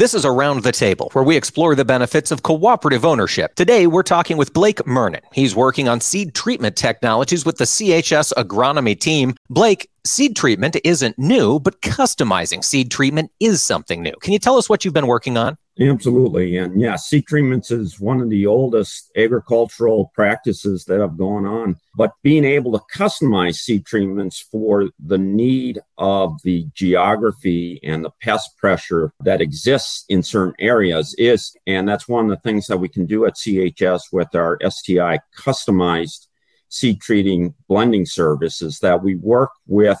This is Around the Table, where we explore the benefits of cooperative ownership. Today, we're talking with Blake Murnan. He's working on seed treatment technologies with the CHS agronomy team. Blake, seed treatment isn't new, but customizing seed treatment is something new. Can you tell us what you've been working on? Absolutely. And yeah, seed treatments is one of the oldest agricultural practices that have gone on. But being able to customize seed treatments for the need of the geography and the pest pressure that exists in certain areas is, and that's one of the things that we can do at CHS with our STI customized seed treating blending services that we work with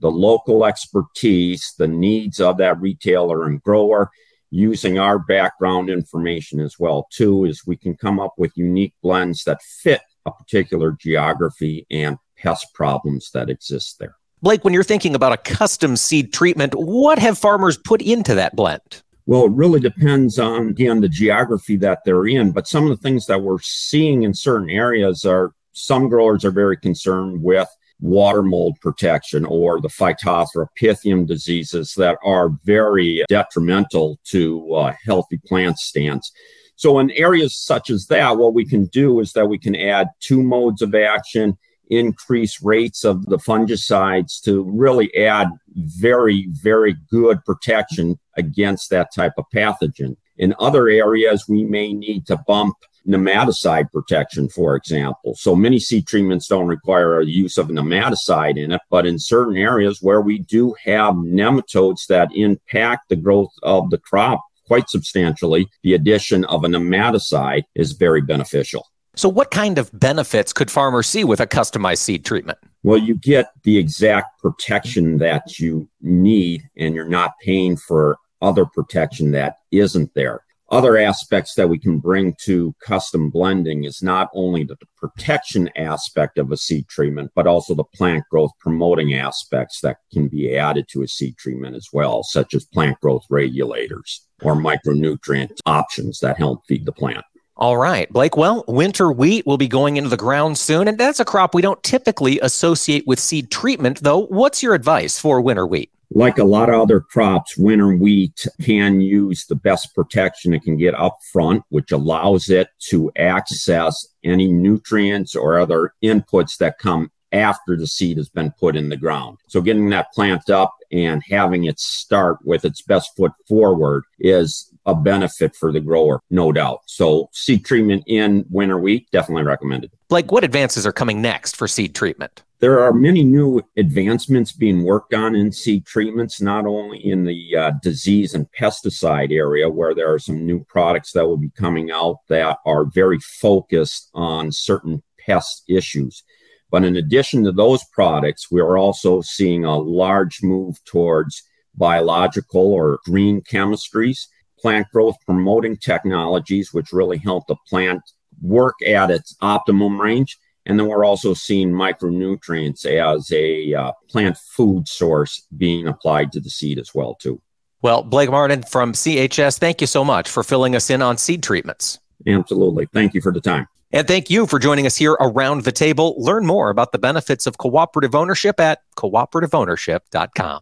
the local expertise, the needs of that retailer and grower using our background information as well too is we can come up with unique blends that fit a particular geography and pest problems that exist there. Blake, when you're thinking about a custom seed treatment, what have farmers put into that blend? Well, it really depends on again the geography that they're in, but some of the things that we're seeing in certain areas are some growers are very concerned with water mold protection or the Phytophthora pythium diseases that are very detrimental to uh, healthy plant stands. So in areas such as that, what we can do is that we can add two modes of action, increase rates of the fungicides to really add very, very good protection against that type of pathogen. In other areas, we may need to bump nematicide protection, for example. So many seed treatments don't require a use of a nematicide in it, but in certain areas where we do have nematodes that impact the growth of the crop quite substantially, the addition of a nematicide is very beneficial. So, what kind of benefits could farmers see with a customized seed treatment? Well, you get the exact protection that you need, and you're not paying for other protection that isn't there other aspects that we can bring to custom blending is not only the protection aspect of a seed treatment, but also the plant growth promoting aspects that can be added to a seed treatment as well, such as plant growth regulators or micronutrient options that help feed the plant. All right, Blake. Well, winter wheat will be going into the ground soon, and that's a crop we don't typically associate with seed treatment, though. What's your advice for winter wheat? like a lot of other crops, winter wheat can use the best protection it can get up front, which allows it to access any nutrients or other inputs that come after the seed has been put in the ground. So getting that plant up and having it start with its best foot forward is a benefit for the grower, no doubt. So seed treatment in winter wheat, definitely recommended. Like what advances are coming next for seed treatment? There are many new advancements being worked on in seed treatments, not only in the uh, disease and pesticide area, where there are some new products that will be coming out that are very focused on certain pest issues. But in addition to those products, we are also seeing a large move towards biological or green chemistries, plant growth promoting technologies, which really help the plant work at its optimum range and then we're also seeing micronutrients as a uh, plant food source being applied to the seed as well too. Well, Blake Murnan from CHS, thank you so much for filling us in on seed treatments. Absolutely. Thank you for the time. And thank you for joining us here around the table. Learn more about the benefits of cooperative ownership at cooperativeownership.com.